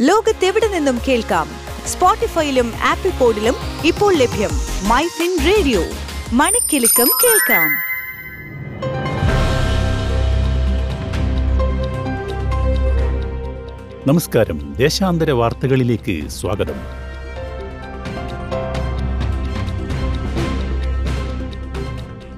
ലോകത്തെവിടെ നിന്നും കേൾക്കാം? സ്പോട്ടിഫൈയിലും ആപ്പിൾ പോഡിലും ഇപ്പോൾ ലഭ്യം മൈ ഫിൻ റേഡിയോ. മണിക്കെലക്കം കേൾക്കാം. നമസ്കാരം. ദേശാന്തര വാർത്തകളിലേക്ക് സ്വാഗതം.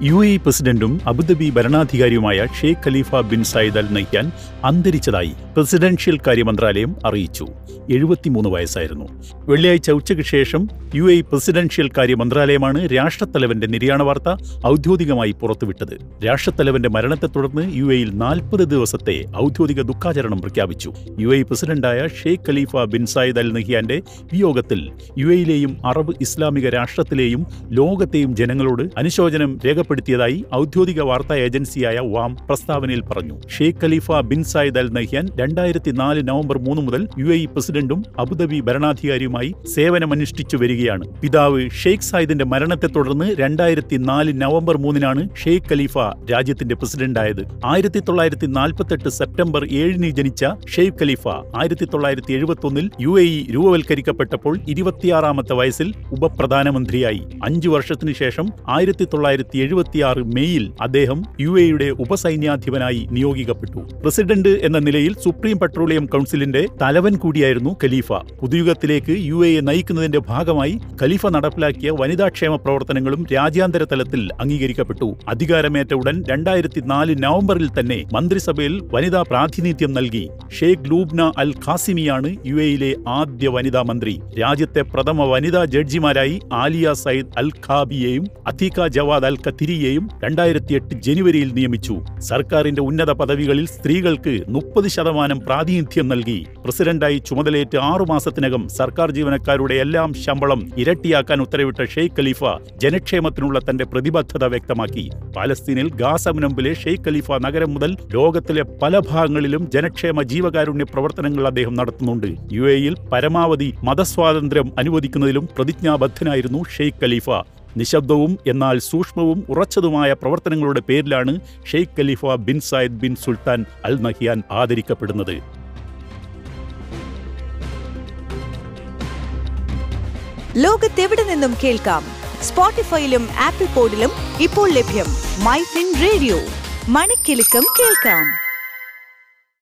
യു എ പ്രസിഡന്റും Abu Dhabi ഭരണാധികാരിയുമായ Sheikh Khalifa bin Zayed Al Nahyan അന്തരിച്ചതായി presidential കാര്യ മന്ത്രാലയം അറിയിച്ചു. എഴുപത്തിമൂന്ന് വയസ്സായിരുന്നു. വെള്ളിയാഴ്ച ഉച്ചയ്ക്ക് ശേഷം യു എ പ്രസിഡൻഷ്യൽ കാര്യ മന്ത്രാലയമാണ് രാഷ്ട്രത്തലവന്റെ നിര്യാണ വാർത്ത ഔദ്യോഗികമായി പുറത്തുവിട്ടത്. രാഷ്ട്രത്തലവന്റെ മരണത്തെ തുടർന്ന് യു എയിൽ നാൽപ്പത് ദിവസത്തെ ഔദ്യോഗിക ദുഃഖാചരണം പ്രഖ്യാപിച്ചു. യു എ പ്രസിഡന്റായ Sheikh Khalifa bin Zayed Al നഹിയാന്റെ വിയോഗത്തിൽ യു എയിലെയും അറബ് ഇസ്ലാമിക രാഷ്ട്രത്തിലെയും ലോകത്തെയും ജനങ്ങളോട് അനുശോചനം രേഖപ്പെടുത്തിയതായി ഔദ്യോഗിക വാർത്താ ഏജൻസിയായ വാം പ്രസ്താവനയിൽ പറഞ്ഞു. Sheikh Khalifa bin Zayed Al Nahyan രണ്ടായിരത്തി നാല് നവംബർ മൂന്ന് മുതൽ യു എ പ്രസിഡന്റും അബുദാബി ഭരണാധികാരിയുമായി സേവനമനുഷ്ഠിച്ചു വരികയാണ്. പിതാവ് ഷെയ്ഖ് സായിദിന്റെ മരണത്തെ തുടർന്ന് രണ്ടായിരത്തി നാല് നവംബർ മൂന്നിനാണ് ഷെയ്ഖ് ഖലീഫ രാജ്യത്തിന്റെ പ്രസിഡന്റായത്. ആയിരത്തി തൊള്ളായിരത്തി നാൽപ്പത്തെട്ട് സെപ്റ്റംബർ ഏഴിന് ജനിച്ച ഷെയ്ഖ് ഖലീഫ ആയിരത്തി തൊള്ളായിരത്തി എഴുപത്തി ഒന്നിൽ യു എ ഇ രൂപവൽക്കരിക്കപ്പെട്ടപ്പോൾ ഇരുപത്തിയാറാമത്തെ വയസ്സിൽ ഉപപ്രധാനമന്ത്രിയായി. അഞ്ചു വർഷത്തിനു ശേഷം ആയിരത്തി തൊള്ളായിരത്തി എഴുപത്തിയാറ് മെയ്യിൽ അദ്ദേഹം യു എയുടെ ഉപസൈന്യാധിപനായി നിയോഗിക്കപ്പെട്ടു. പ്രസിഡന്റ് എന്ന നിലയിൽ സുപ്രീം പെട്രോളിയം കൗൺസിലിന്റെ തലവൻ കൂടിയായിരുന്നു ഖലീഫ. പുതുയുഗത്തിലേക്ക് യു എയെ നയിക്കുന്നതിന്റെ ഭാഗമായി ഖലീഫ നടപ്പിലാക്കിയ വനിതാക്ഷേമ പ്രവർത്തനങ്ങളും രാജ്യാന്തര തലത്തിൽ അംഗീകരിക്കപ്പെട്ടു. അധികാരമേറ്റ ഉടൻ രണ്ടായിരത്തി നാല് നവംബറിൽ തന്നെ മന്ത്രിസഭയിൽ വനിതാ പ്രാതിനിധ്യം നൽകി. ഷെയ്ഖ് ലൂബ്ന അൽ ഖാസിമിയാണ് യു എയിലെ ആദ്യ വനിതാ മന്ത്രി. രാജ്യത്തെ പ്രഥമ വനിതാ ജഡ്ജിമാരായി ആലിയ സയ്യിദ് അൽ ഖാബിയെയും അത്തീഖ ജവാദ് അൽ ഖത്തിരിയെയും രണ്ടായിരത്തി എട്ട് ജനുവരിയിൽ നിയമിച്ചു. സർക്കാരിന്റെ ഉന്നത പദവികളിൽ സ്ത്രീകൾക്ക് മുപ്പത് ശതമാനം പ്രാതിനിധ്യം നൽകി. പ്രസിഡന്റായി ചുമതലയേറ്റ് ആറു മാസത്തിനകം സർക്കാർ ജീവനക്കാരുടെ എല്ലാം ശമ്പളം ഇരട്ടിയാക്കാൻ ഉത്തരവിട്ട ഷെയ്ഖ് ഖലീഫ ജനക്ഷേമത്തിനുള്ള തന്റെ പ്രതിബദ്ധത വ്യക്തമാക്കി. പാലസ്തീനിൽ ഗാസ മുനമ്പിലെ ഷെയ്ഖ് ഖലീഫ നഗരം മുതൽ ലോകത്തിലെ പല ഭാഗങ്ങളിലും ജനക്ഷേമ ജീവകാരുണ്യ പ്രവർത്തനങ്ങൾ അദ്ദേഹം നടത്തുന്നുണ്ട്. യു എയിൽ പരമാവധി മതസ്വാതന്ത്ര്യം അനുവദിക്കുന്നതിലും പ്രതിജ്ഞാബദ്ധനായിരുന്നു ഷെയ്ഖ് ഖലീഫ. നിശബ്ദവും എന്നാൽ സൂക്ഷ്മവും ഉറച്ചതുമായ പ്രവർത്തനങ്ങളുടെ പേരിലാണ് Sheikh Khalifa bin Zayed bin Sultan Al Nahyan ആദരിക്കപ്പെടുന്നത്. ലോകത്തെവിടെ നിന്നും കേൾക്കാം? സ്പോട്ടിഫൈയിലും ആപ്പിൾ പോഡിലും ഇപ്പോൾ ലഭ്യം മൈ ഫിൻ റേഡിയോ. മണിക്കെലക്കം കേൾക്കാം.